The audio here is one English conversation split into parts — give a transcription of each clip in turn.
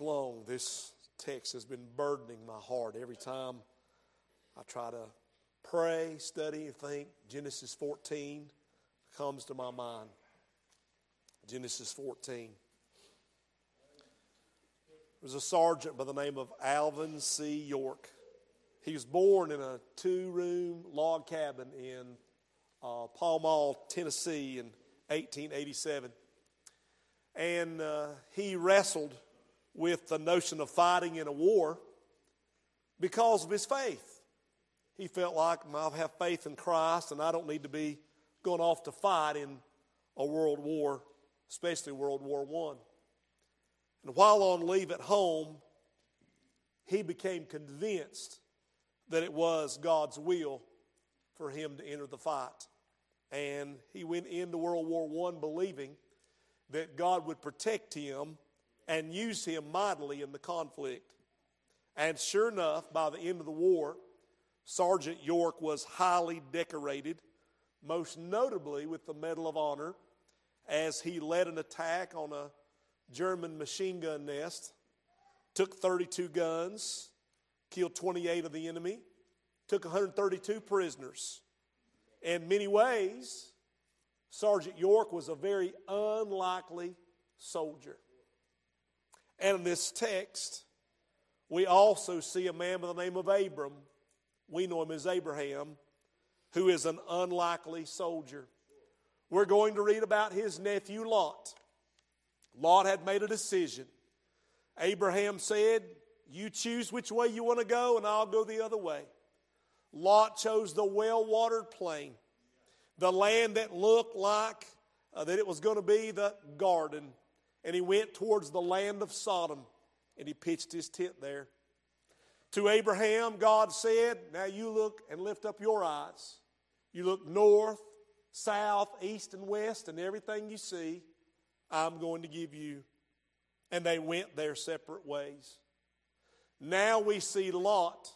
long, this text has been burdening my heart every time I try to pray, study, and think. Genesis 14 comes to my mind. Genesis 14. There was a sergeant by the name of Alvin C. York. He was born in a two room log cabin in uh, Pall Mall, Tennessee in 1887. And uh, he wrestled with the notion of fighting in a war because of his faith. He felt like I have faith in Christ and I don't need to be going off to fight in a world war, especially World War One. And while on leave at home, he became convinced that it was God's will for him to enter the fight. And he went into World War I believing that God would protect him and use him mightily in the conflict. And sure enough, by the end of the war, Sergeant York was highly decorated, most notably with the Medal of Honor, as he led an attack on a German machine gun nest, took 32 guns, killed 28 of the enemy, took 132 prisoners. In many ways, Sergeant York was a very unlikely soldier. And in this text, we also see a man by the name of Abram. We know him as Abraham, who is an unlikely soldier. We're going to read about his nephew Lot. Lot had made a decision. Abraham said, You choose which way you want to go, and I'll go the other way. Lot chose the well watered plain, the land that looked like uh, that it was going to be the garden. And he went towards the land of Sodom and he pitched his tent there. To Abraham, God said, Now you look and lift up your eyes. You look north, south, east, and west, and everything you see, I'm going to give you. And they went their separate ways. Now we see Lot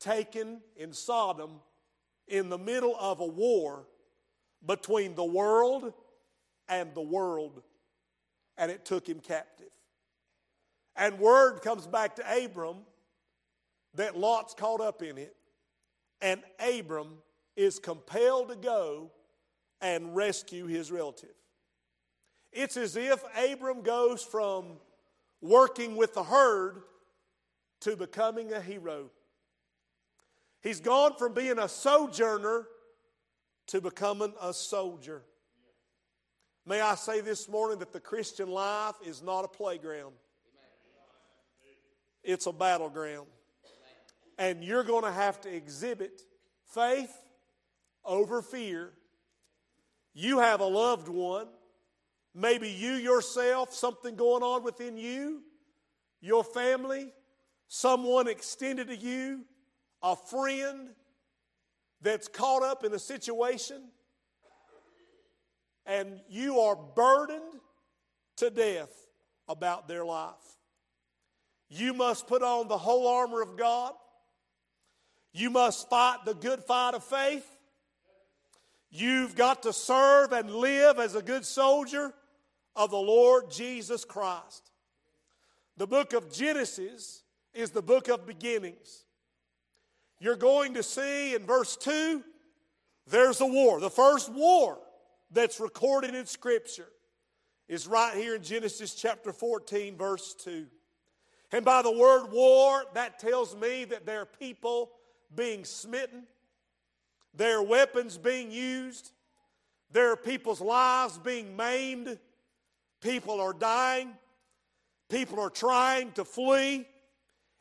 taken in Sodom in the middle of a war between the world and the world, and it took him captive. And word comes back to Abram that Lot's caught up in it, and Abram is compelled to go and rescue his relative. It's as if Abram goes from working with the herd to becoming a hero. He's gone from being a sojourner to becoming a soldier. May I say this morning that the Christian life is not a playground, it's a battleground. And you're going to have to exhibit faith over fear. You have a loved one, maybe you yourself, something going on within you, your family, someone extended to you a friend that's caught up in a situation and you are burdened to death about their life. You must put on the whole armor of God. You must fight the good fight of faith. You've got to serve and live as a good soldier of the Lord Jesus Christ. The book of Genesis is the book of beginnings you're going to see in verse 2 there's a war. The first war that's recorded in Scripture is right here in Genesis chapter 14, verse 2. And by the word war, that tells me that there are people being smitten, there are weapons being used, there are people's lives being maimed, people are dying, people are trying to flee.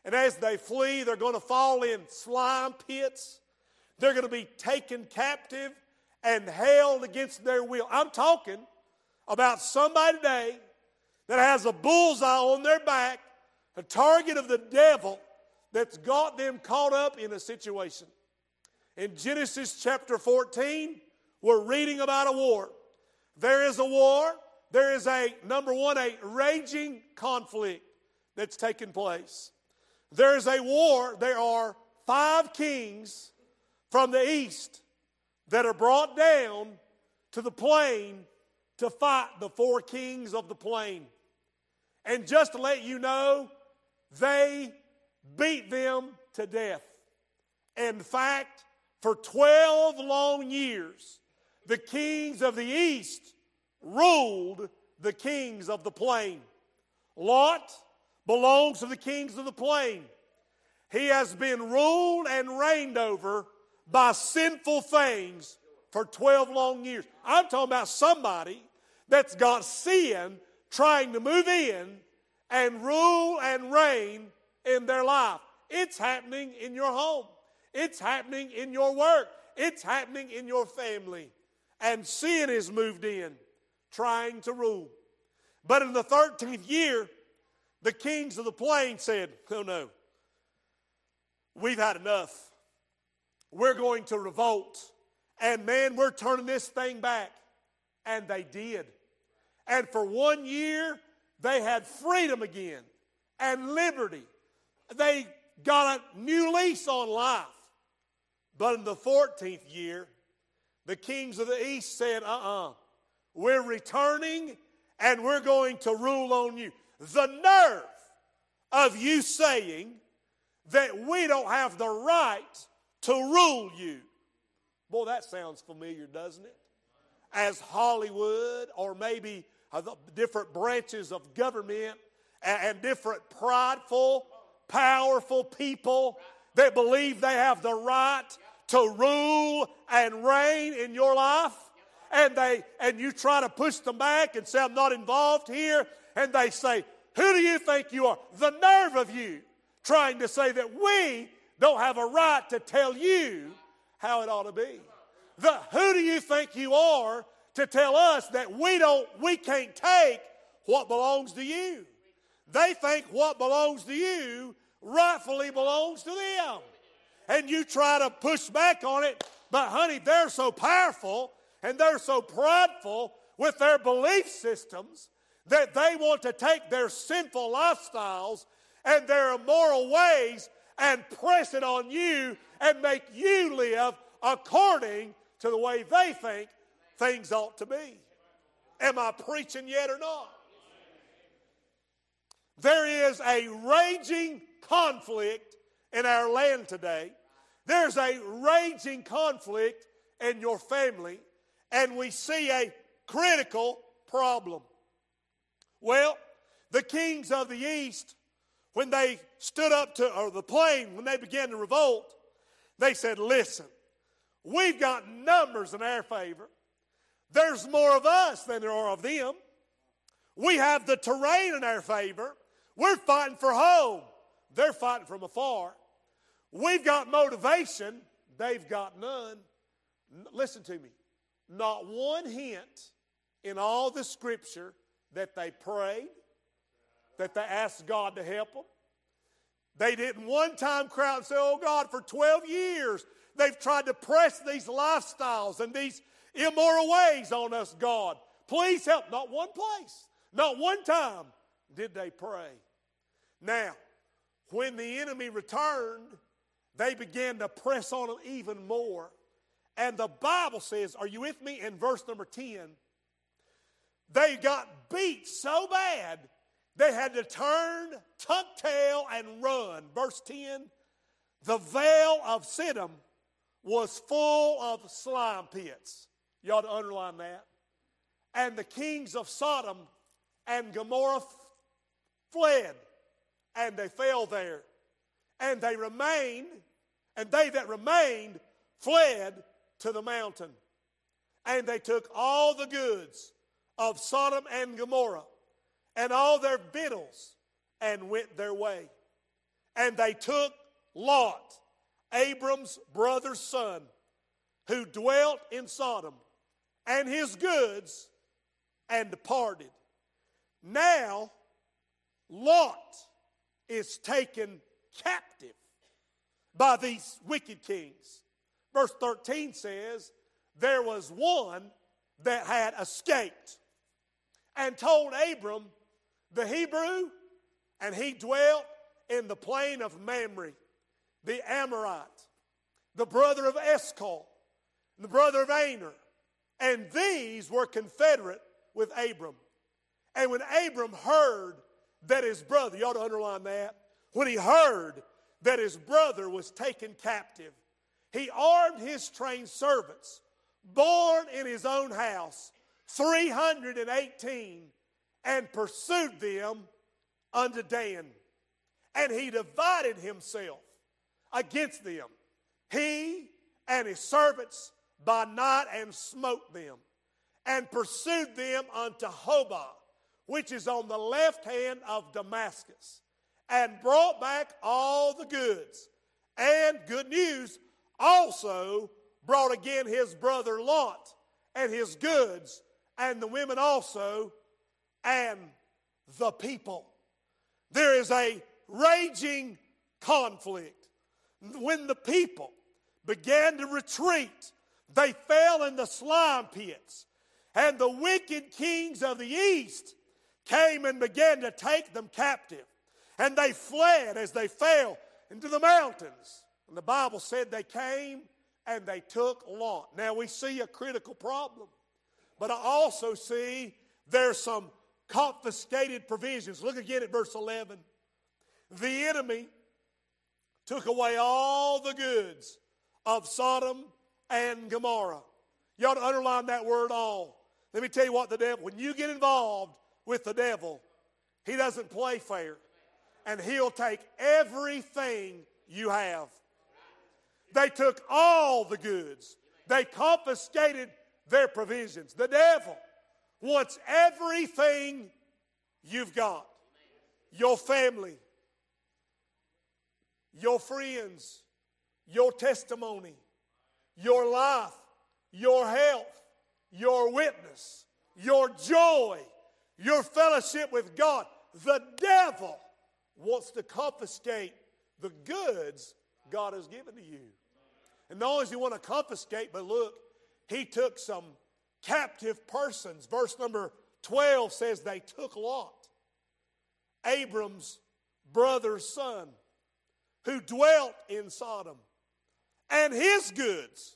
And as they flee, they're going to fall in slime pits. They're going to be taken captive and held against their will. I'm talking about somebody today that has a bullseye on their back, a target of the devil that's got them caught up in a situation. In Genesis chapter 14, we're reading about a war. There is a war. There is a, number one, a raging conflict that's taking place. There is a war. There are five kings from the east that are brought down to the plain to fight the four kings of the plain. And just to let you know, they beat them to death. In fact, for 12 long years, the kings of the east ruled the kings of the plain. Lot belongs to the kings of the plain. He has been ruled and reigned over by sinful things for 12 long years. I'm talking about somebody that's got sin trying to move in and rule and reign in their life. It's happening in your home, it's happening in your work, it's happening in your family. And sin is moved in, trying to rule. But in the 13th year, the kings of the plain said, Oh no, we've had enough. We're going to revolt. And man, we're turning this thing back. And they did. And for one year, they had freedom again and liberty. They got a new lease on life. But in the 14th year, the kings of the east said, uh uh-uh, uh, we are returning and we're going to rule on you. The nerve of you saying that we don't have the right to rule you. Boy, that sounds familiar, doesn't it? As Hollywood or maybe different branches of government and different prideful, powerful people that believe they have the right to rule and reign in your life and they and you try to push them back and say I'm not involved here and they say who do you think you are the nerve of you trying to say that we don't have a right to tell you how it ought to be the who do you think you are to tell us that we don't we can't take what belongs to you they think what belongs to you rightfully belongs to them and you try to push back on it. But, honey, they're so powerful and they're so prideful with their belief systems that they want to take their sinful lifestyles and their immoral ways and press it on you and make you live according to the way they think things ought to be. Am I preaching yet or not? There is a raging conflict in our land today. There's a raging conflict in your family, and we see a critical problem. Well, the kings of the east, when they stood up to, or the plain, when they began to revolt, they said, Listen, we've got numbers in our favor. There's more of us than there are of them. We have the terrain in our favor. We're fighting for home. They're fighting from afar. We've got motivation, they've got none. Listen to me. Not one hint in all the scripture that they prayed, that they asked God to help them. They didn't one time cry out and say, Oh God, for 12 years they've tried to press these lifestyles and these immoral ways on us, God. Please help. Not one place, not one time did they pray. Now, when the enemy returned, they began to press on them even more. And the Bible says, are you with me? In verse number 10, they got beat so bad they had to turn, tuck tail, and run. Verse 10 the vale of Siddim was full of slime pits. You ought to underline that. And the kings of Sodom and Gomorrah fled, and they fell there. And they remained, and they that remained fled to the mountain. And they took all the goods of Sodom and Gomorrah and all their victuals and went their way. And they took Lot, Abram's brother's son, who dwelt in Sodom, and his goods, and departed. Now, Lot is taken captive by these wicked kings. Verse 13 says, There was one that had escaped and told Abram the Hebrew, and he dwelt in the plain of Mamre, the Amorite, the brother of Eshcol, the brother of Aner. And these were confederate with Abram. And when Abram heard that his brother, you ought to underline that, when he heard that his brother was taken captive, he armed his trained servants, born in his own house, 318, and pursued them unto Dan. And he divided himself against them, he and his servants by night, and smote them, and pursued them unto Hobah, which is on the left hand of Damascus, and brought back all the goods. And good news, also brought again his brother Lot and his goods, and the women also, and the people. There is a raging conflict. When the people began to retreat, they fell in the slime pits. And the wicked kings of the east came and began to take them captive. And they fled as they fell into the mountains. And the Bible said they came and they took Lot. Now we see a critical problem, but I also see there's some confiscated provisions. Look again at verse 11. The enemy took away all the goods of Sodom and Gomorrah. You ought to underline that word all. Let me tell you what the devil, when you get involved with the devil, he doesn't play fair. And he'll take everything you have. They took all the goods, they confiscated their provisions. The devil wants everything you've got your family, your friends, your testimony, your life, your health, your witness, your joy, your fellowship with God. The devil wants to confiscate the goods God has given to you. And not only does he want to confiscate, but look, he took some captive persons. Verse number 12 says they took Lot, Abram's brother's son, who dwelt in Sodom and his goods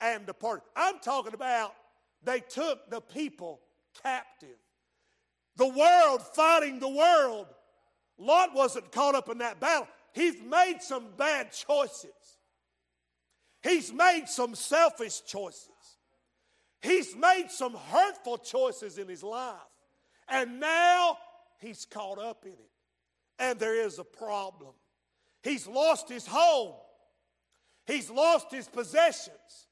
and departed. I'm talking about they took the people captive. The world fighting the world. Lot wasn't caught up in that battle. He's made some bad choices. He's made some selfish choices. He's made some hurtful choices in his life. And now he's caught up in it. And there is a problem. He's lost his home. He's lost his possessions.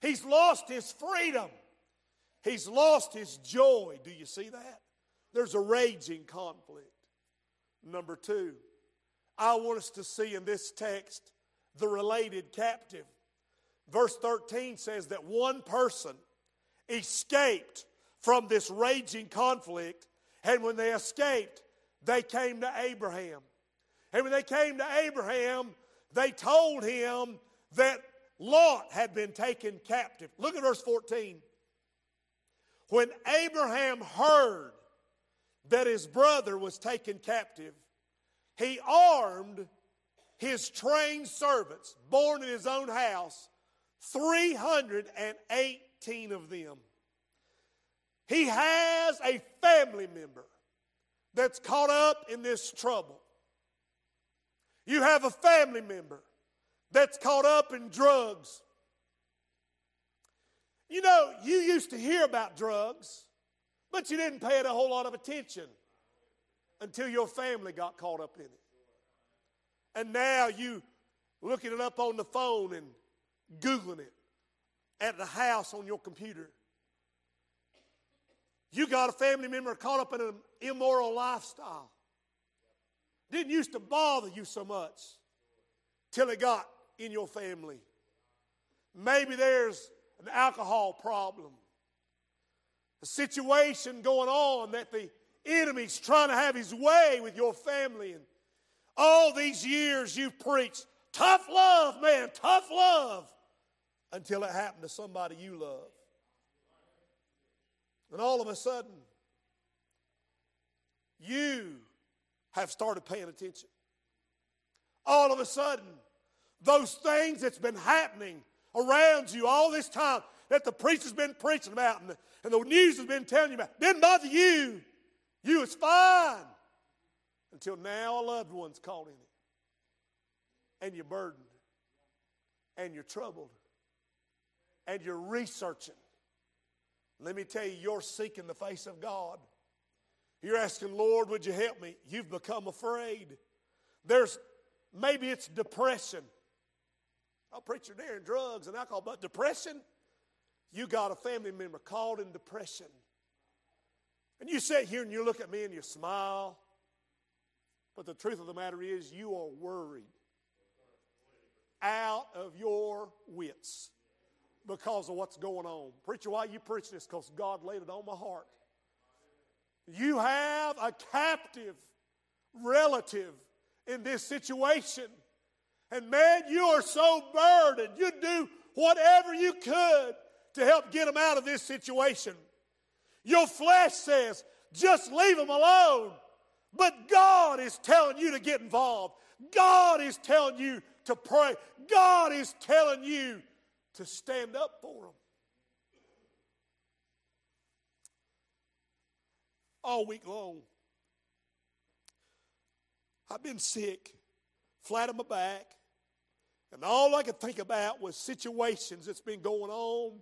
He's lost his freedom. He's lost his joy. Do you see that? There's a raging conflict. Number two, I want us to see in this text the related captive. Verse 13 says that one person escaped from this raging conflict, and when they escaped, they came to Abraham. And when they came to Abraham, they told him that Lot had been taken captive. Look at verse 14. When Abraham heard that his brother was taken captive, he armed his trained servants, born in his own house, 318 of them. He has a family member that's caught up in this trouble. You have a family member that's caught up in drugs. You know, you used to hear about drugs, but you didn't pay it a whole lot of attention until your family got caught up in it. And now you looking it up on the phone and Googling it at the house on your computer. You got a family member caught up in an immoral lifestyle. Didn't used to bother you so much till it got in your family. Maybe there's an alcohol problem, a situation going on that the enemy's trying to have his way with your family. And all these years you've preached tough love, man, tough love, until it happened to somebody you love. And all of a sudden, you have started paying attention. All of a sudden, those things that's been happening around you all this time that the preacher's been preaching about and the, and the news has been telling you about didn't bother you. You was fine. until now a loved one's caught in it. And you're burdened. And you're troubled. And you're researching. Let me tell you, you're seeking the face of God. You're asking, Lord, would you help me? You've become afraid. There's maybe it's depression. I'll preach you there in drugs and alcohol, but depression, you got a family member caught in depression. And you sit here and you look at me and you smile. But the truth of the matter is, you are worried out of your wits because of what's going on. Preacher, why you preach this? Because God laid it on my heart. You have a captive relative in this situation. And man, you are so burdened. You do whatever you could to help get them out of this situation. Your flesh says, just leave them alone. But God is telling you to get involved. God is telling you to pray. God is telling you to stand up for them. All week long, I've been sick, flat on my back, and all I could think about was situations that's been going on,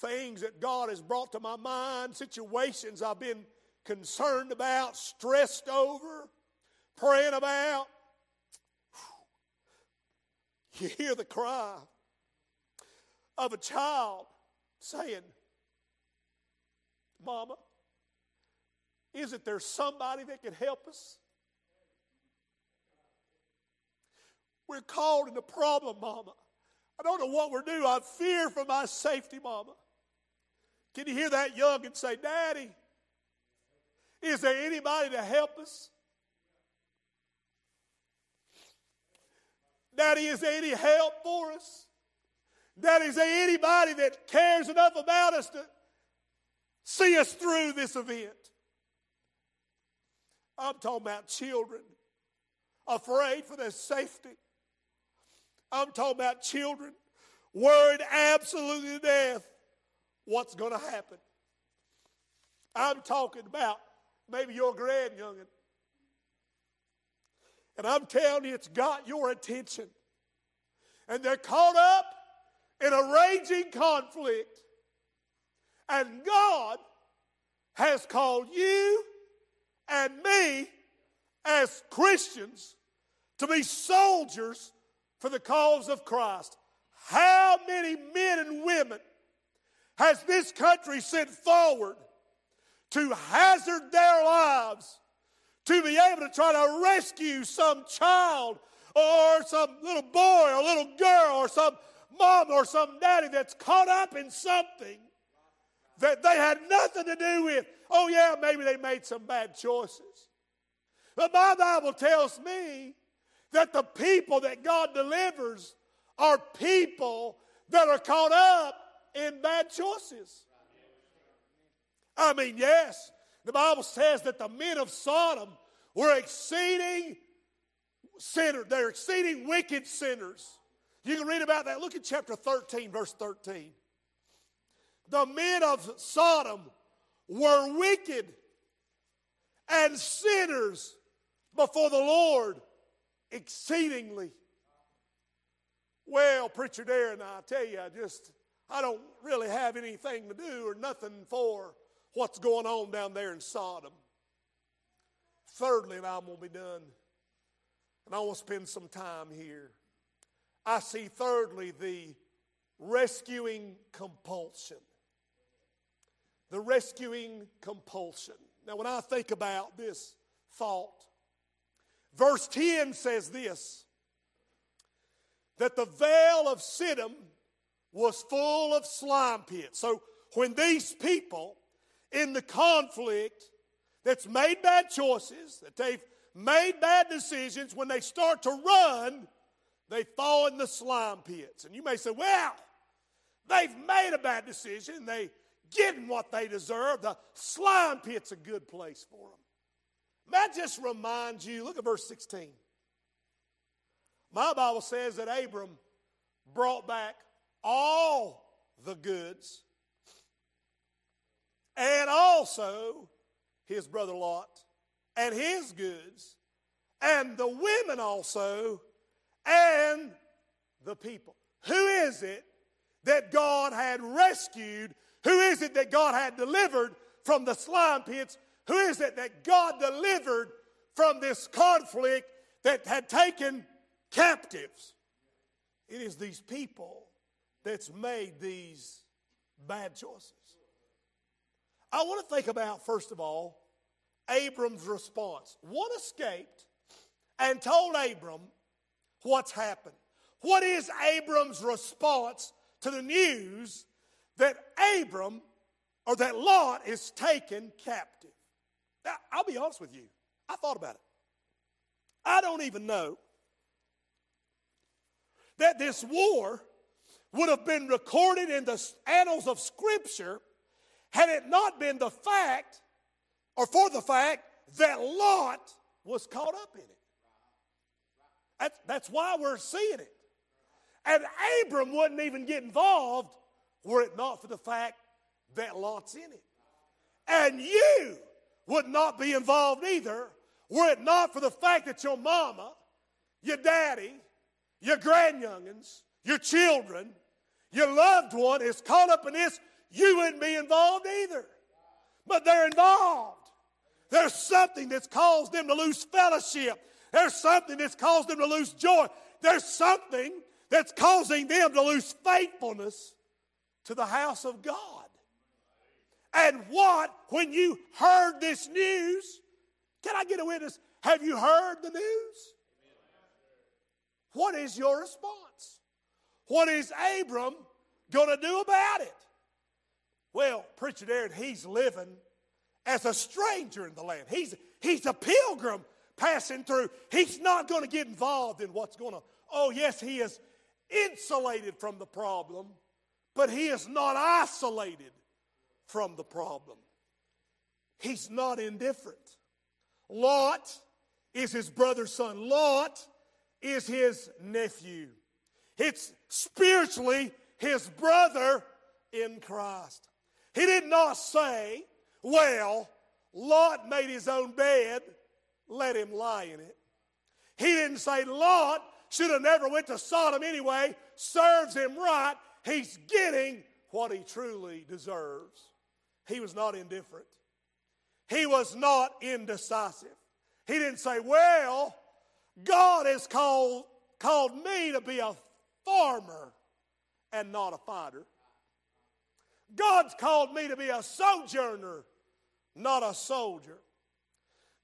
things that God has brought to my mind, situations I've been concerned about, stressed over, praying about. You hear the cry of a child saying, Mama, isn't there somebody that can help us? We're caught in a problem, Mama. I don't know what we're doing. I fear for my safety, Mama. Can you hear that young and say, Daddy, is there anybody to help us? Daddy, is there any help for us? Daddy, is anybody that cares enough about us to see us through this event? I'm talking about children afraid for their safety. I'm talking about children worried absolutely to death what's going to happen. I'm talking about maybe your grand youngin. And I'm telling you, it's got your attention. And they're caught up in a raging conflict. And God has called you and me as Christians to be soldiers for the cause of Christ. How many men and women has this country sent forward to hazard their lives to be able to try to rescue some child or some little boy or little girl or some mom or some daddy that's caught up in something that they had nothing to do with. Oh, yeah, maybe they made some bad choices. But my Bible tells me that the people that God delivers are people that are caught up in bad choices. I mean, yes, the Bible says that the men of Sodom were exceeding sinners. They're exceeding wicked sinners. You can read about that. Look at chapter 13, verse 13. The men of Sodom were wicked and sinners before the Lord exceedingly. Well, Preacher Darren, I tell you, I just, I don't really have anything to do or nothing for what's going on down there in Sodom. Thirdly, and I'm going to be done, and I want to spend some time here. I see, thirdly, the rescuing compulsion. The rescuing compulsion. Now, when I think about this thought, verse 10 says this that the vale of Siddim was full of slime pits. So, when these people in the conflict that's made bad choices, that they've made bad decisions, when they start to run, they fall in the slime pits. And you may say, well, they've made a bad decision. They getting what they deserve. The slime pit's a good place for them. That just reminds you, look at verse 16. My Bible says that Abram brought back all the goods and also his brother Lot. and his goods, and the women also, and the people. Who is it that God had rescued? Who is it that God had delivered from the slime pits? Who is it that God delivered from this conflict that had taken captives? It is these people that's made these bad choices. I want to think about, first of all, Abram's response. One escaped and told Abram what's happened. What is Abram's response to the news that Abram or that Lot is taken captive? Now, I'll be honest with you. I thought about it. I don't even know that this war would have been recorded in the annals of Scripture had it not been the fact, or for the fact, that Lot was caught up in it. That's, that's why we're seeing it. And Abram wouldn't even get involved were it not for the fact that Lot's in it. And you would not be involved either were it not for the fact that your mama, your daddy, your grandyoungins, your children, your loved one is caught up in this, you wouldn't be involved either. But they're involved. There's something that's caused them to lose fellowship. There's something that's caused them to lose joy. There's something that's causing them to lose faithfulness to the house of God. And what, when you heard this news, can I get a witness? Have you heard the news? What is your response? What is Abram going to do about it? Well, Preacher Darren, he's living as a stranger in the land. He's, he's a pilgrim passing through. He's not going to get involved in what's going to. Oh, yes, he is insulated from the problem, but he is not isolated from the problem. He's not indifferent. Lot is his brother's son. Lot is his nephew. It's spiritually his brother in Christ. He did not say, Well, Lot made his own bed, let him lie in it. He didn't say, Lot should have never went to Sodom anyway, serves him right. He's getting what he truly deserves. He was not indifferent. He was not indecisive. He didn't say, Well, God has called, called me to be a farmer and not a fighter. God's called me to be a sojourner, not a soldier.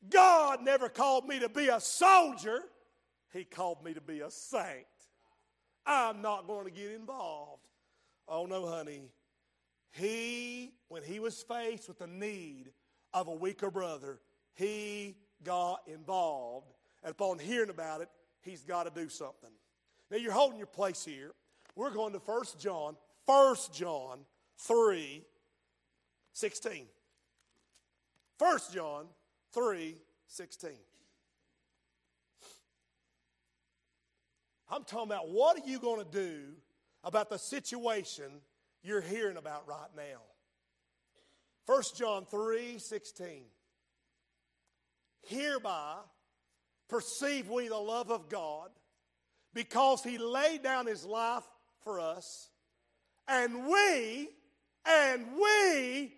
God never called me to be a soldier, He called me to be a saint. I'm not going to get involved. Oh, no, honey. He, when he was faced with the need of a weaker brother, he got involved. And upon hearing about it, he's got to do something. Now you're holding your place here. We're going to 1 John, 1 John 3, 16. 1 John 3, 16. I'm talking about what are you going to do about the situation you're hearing about right now? 1 John 3, 16. Hereby perceive we the love of God because he laid down his life for us, and we, and we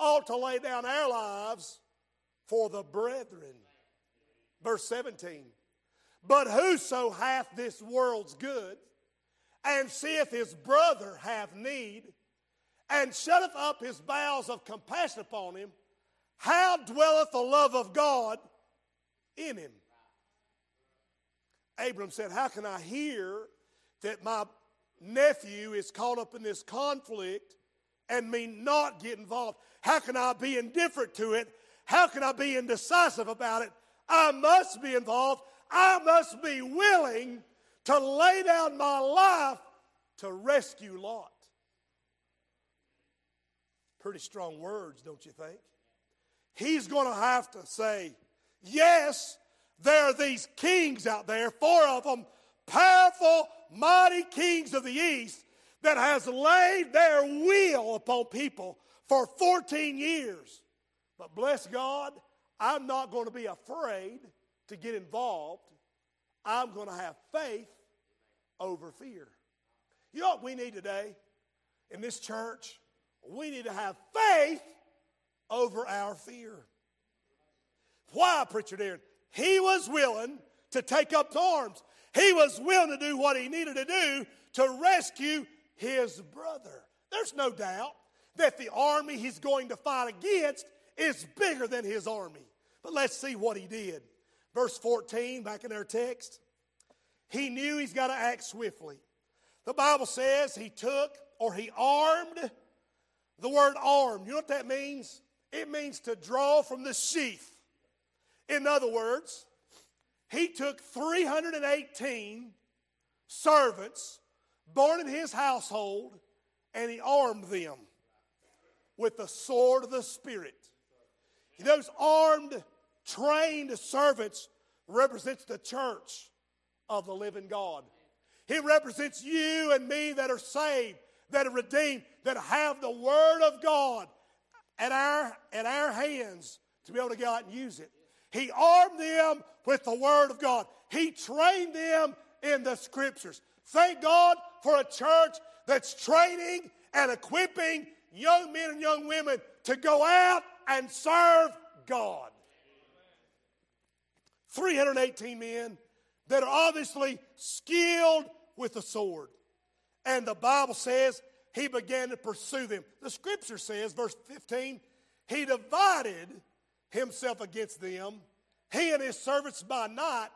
ought to lay down our lives for the brethren. Verse 17. But whoso hath this world's good, and seeth his brother have need, and shutteth up his bowels of compassion upon him, how dwelleth the love of God in him? Abram said, How can I hear that my nephew is caught up in this conflict and me not get involved? How can I be indifferent to it? How can I be indecisive about it? I must be involved. I must be willing to lay down my life to rescue Lot. Pretty strong words, don't you think? He's going to have to say, Yes, there are these kings out there, four of them, powerful, mighty kings of the east, that has laid their will upon people for 14 years. But bless God, I'm not going to be afraid to get involved. I'm going to have faith over fear. You know what we need today in this church? We need to have faith over our fear. Why, Preacher Darren? He was willing to take up arms. He was willing to do what he needed to do to rescue his brother. There's no doubt that the army he's going to fight against is bigger than his army. But let's see what he did. Verse 14, back in our text. He knew he's got to act swiftly. The Bible says he took or he armed. The word armed, you know what that means? It means to draw from the sheath. In other words, he took 318 servants born in his household and he armed them with the sword of the Spirit. Those armed, trained servants represents the church of the living God. He represents you and me that are saved, that are redeemed, that have the Word of God at our, at our hands to be able to go out and use it. He armed them with the Word of God. He trained them in the Scriptures. Thank God for a church that's training and equipping young men and young women to go out and serve God. 318 men that are obviously skilled with the sword. And the Bible says he began to pursue them. The scripture says, verse 15, he divided himself against them, he and his servants by night,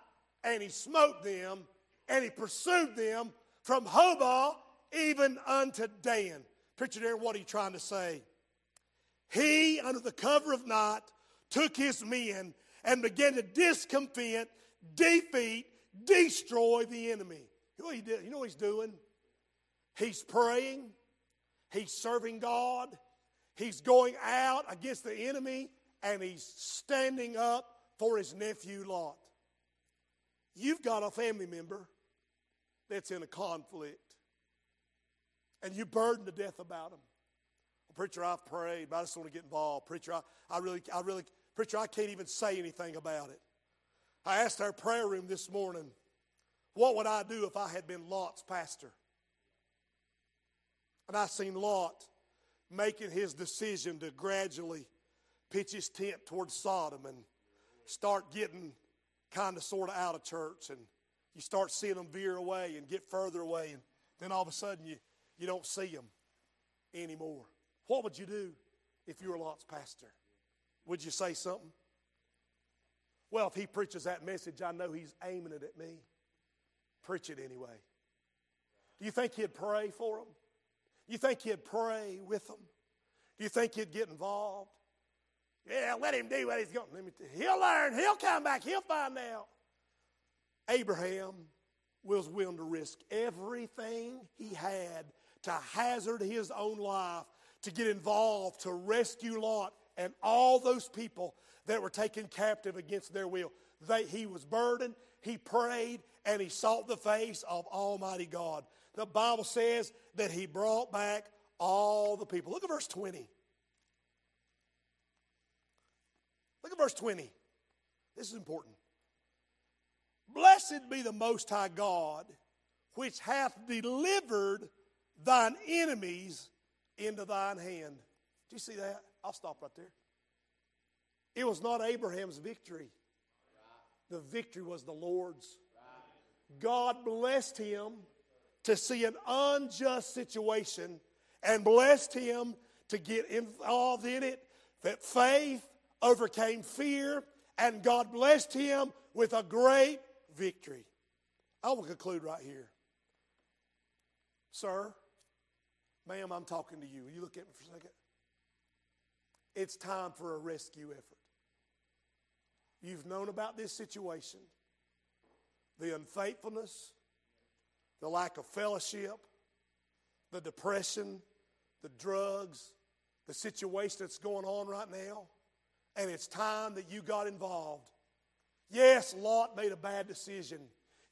and he smote them, and he pursued them from Hobah even unto Dan. Picture there what he's trying to say. He, under the cover of night, took his men and began to discomfit, defeat, destroy the enemy. You know what, he did? you know what he's doing? He's praying, he's serving God, he's going out against the enemy, and he's standing up for his nephew Lot. You've got a family member that's in a conflict, and you're burdened to death about him. Preacher, I've prayed, but I just want to get involved. Preacher, I, I really, I really, preacher, I can't even say anything about it. I asked our prayer room this morning, what would I do if I had been Lot's pastor? And I seen Lot making his decision to gradually pitch his tent towards Sodom and start getting kind of sort of out of church. And you start seeing them veer away and get further away. And then all of a sudden you, you don't see them anymore. What would you do if you were Lot's pastor? Would you say something? Well, if he preaches that message, I know he's aiming it at me. Preach it anyway. Do you think he'd pray for them? Do you think he'd pray with them? Do you think he'd get involved? Yeah, let him do what he's going. Let me he'll learn. He'll come back. He'll find out. Abraham was willing to risk everything he had to hazard his own life to get involved to rescue Lot and all those people that were taken captive against their will. They, he was burdened, he prayed, and he sought the face of Almighty God. The Bible says that he brought back all the people. Look at verse 20. Look at verse 20. This is important. Blessed be the Most High God, which hath delivered thine enemies into thine hand. Do you see that? I'll stop right there. It was not Abraham's victory, the victory was the Lord's. God blessed him to see an unjust situation and blessed him to get involved in it. That faith overcame fear, and God blessed him with a great victory. I will conclude right here. Sir, ma'am, I'm talking to you. Will you look at me for a second? It's time for a rescue effort. You've known about this situation the unfaithfulness, the lack of fellowship, the depression, the drugs, the situation that's going on right now, and it's time that you got involved. Yes, Lot made a bad decision.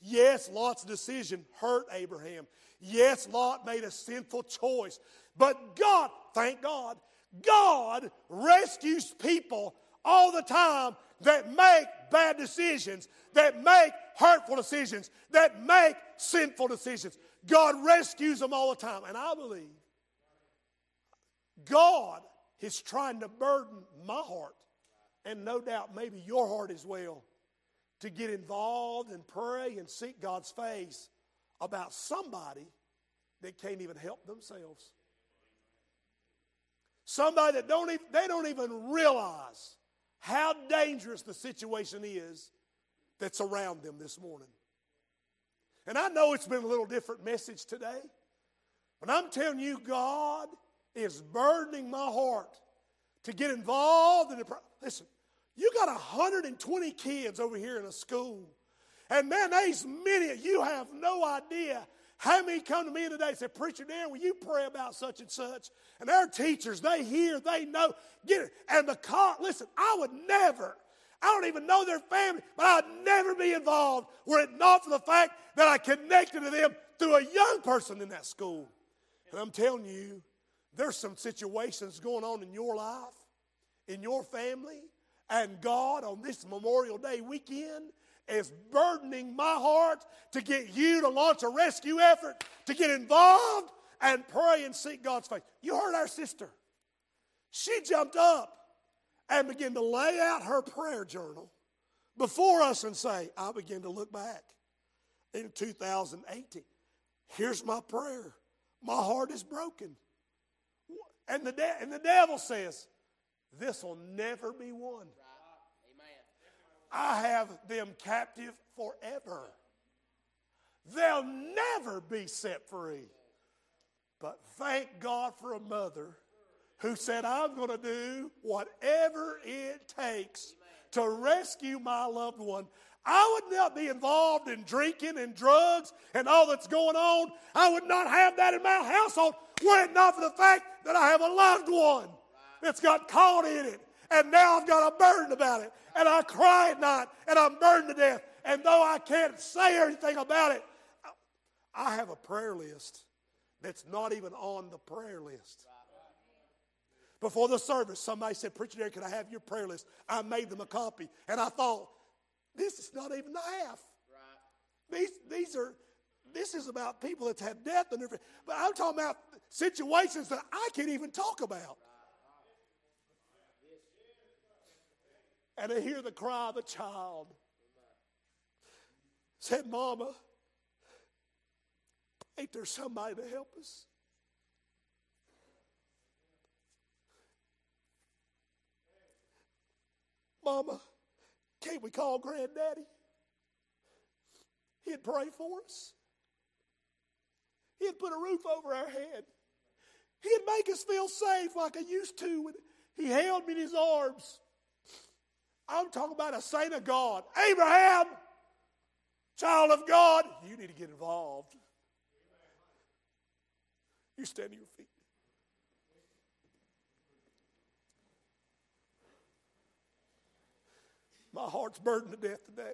Yes, Lot's decision hurt Abraham. Yes, Lot made a sinful choice. But God, thank God, God rescues people all the time that make bad decisions, that make hurtful decisions, that make sinful decisions. God rescues them all the time. And I believe God is trying to burden my heart, and no doubt maybe your heart as well, to get involved and pray and seek God's face about somebody that can't even help themselves. Somebody that don't even, they don't even realize how dangerous the situation is that's around them this morning. And I know it's been a little different message today, but I'm telling you, God is burdening my heart to get involved in the. Listen, you got 120 kids over here in a school. And man, there's many, you have no idea how many come to me today and say, Preacher Dan, will you pray about such and such? And our teachers, they hear, they know, get it. And the car, listen, I would never, I don't even know their family, but I'd never be involved were it not for the fact that I connected to them through a young person in that school. And I'm telling you, there's some situations going on in your life, in your family, and God on this Memorial Day weekend is burdening my heart to get you to launch a rescue effort, to get involved and pray and seek God's face. You heard our sister. She jumped up and began to lay out her prayer journal before us and say, I begin to look back in 2018. Here's my prayer. My heart is broken. And the, de- and the devil says, This will never be won. I have them captive forever. They'll never be set free. But thank God for a mother who said, I'm going to do whatever it takes to rescue my loved one. I would not be involved in drinking and drugs and all that's going on. I would not have that in my household were it not for the fact that I have a loved one that's got caught in it. And now I've got a burden about it and I cry at night and I'm burdened to death. And though I can't say anything about it, I have a prayer list that's not even on the prayer list. Before the service, somebody said, Preacher Derek, can I have your prayer list? I made them a copy. And I thought, this is not even the half. These, these are, this is about people that's had death in their, but I'm talking about situations that I can't even talk about. And to hear the cry of a child. Said, Mama, ain't there somebody to help us? Mama, can't we call granddaddy? He'd pray for us. He'd put a roof over our head. He'd make us feel safe like I used to when he held me in his arms. I'm talking about a saint of God. Abraham, child of God, you need to get involved. You stand to your feet. My heart's burdened to death today.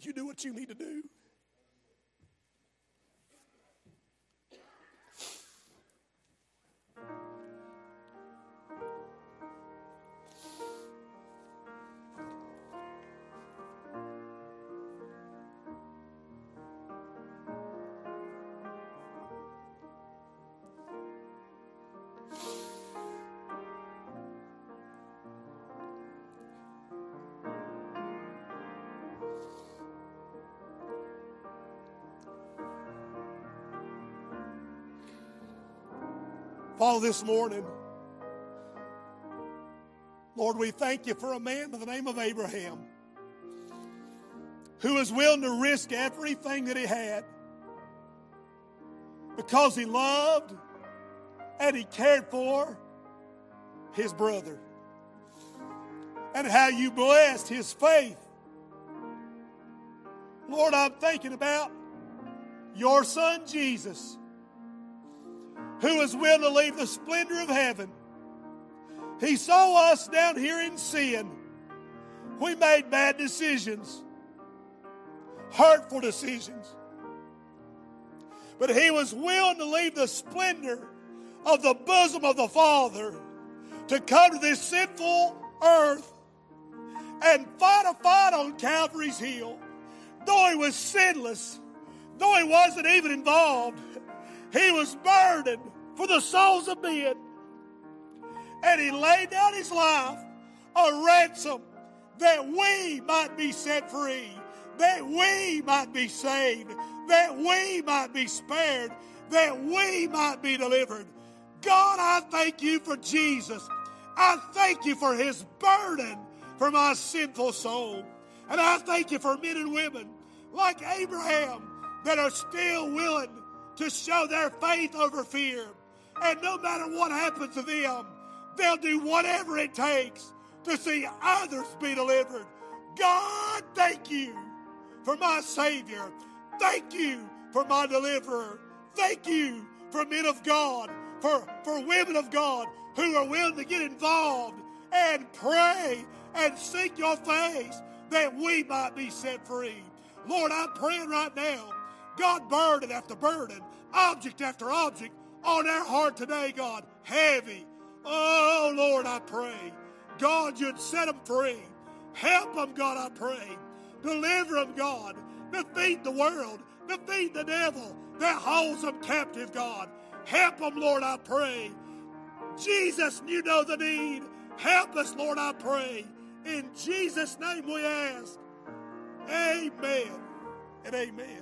You do what you need to do. Father, this morning, Lord, we thank you for a man by the name of Abraham who was willing to risk everything that he had because he loved and he cared for his brother. And how you blessed his faith. Lord, I'm thinking about your son Jesus who is willing to leave the splendor of heaven. He saw us down here in sin. We made bad decisions, hurtful decisions. But he was willing to leave the splendor of the bosom of the Father to come to this sinful earth and fight a fight on Calvary's Hill. Though he was sinless, though he wasn't even involved, he was burdened for the souls of men. And he laid down his life a ransom that we might be set free, that we might be saved, that we might be spared, that we might be delivered. God, I thank you for Jesus. I thank you for his burden for my sinful soul. And I thank you for men and women like Abraham that are still willing to show their faith over fear. And no matter what happens to them, they'll do whatever it takes to see others be delivered. God, thank you for my Savior. Thank you for my deliverer. Thank you for men of God, for, for women of God who are willing to get involved and pray and seek your face that we might be set free. Lord, I'm praying right now, God, burden after burden, object after object on our heart today, God, heavy. Oh, Lord, I pray. God, you'd set them free. Help them, God, I pray. Deliver them, God. Defeat the world. Defeat the devil that holds them captive, God. Help them, Lord, I pray. Jesus, you know the need. Help us, Lord, I pray. In Jesus' name we ask. Amen and amen.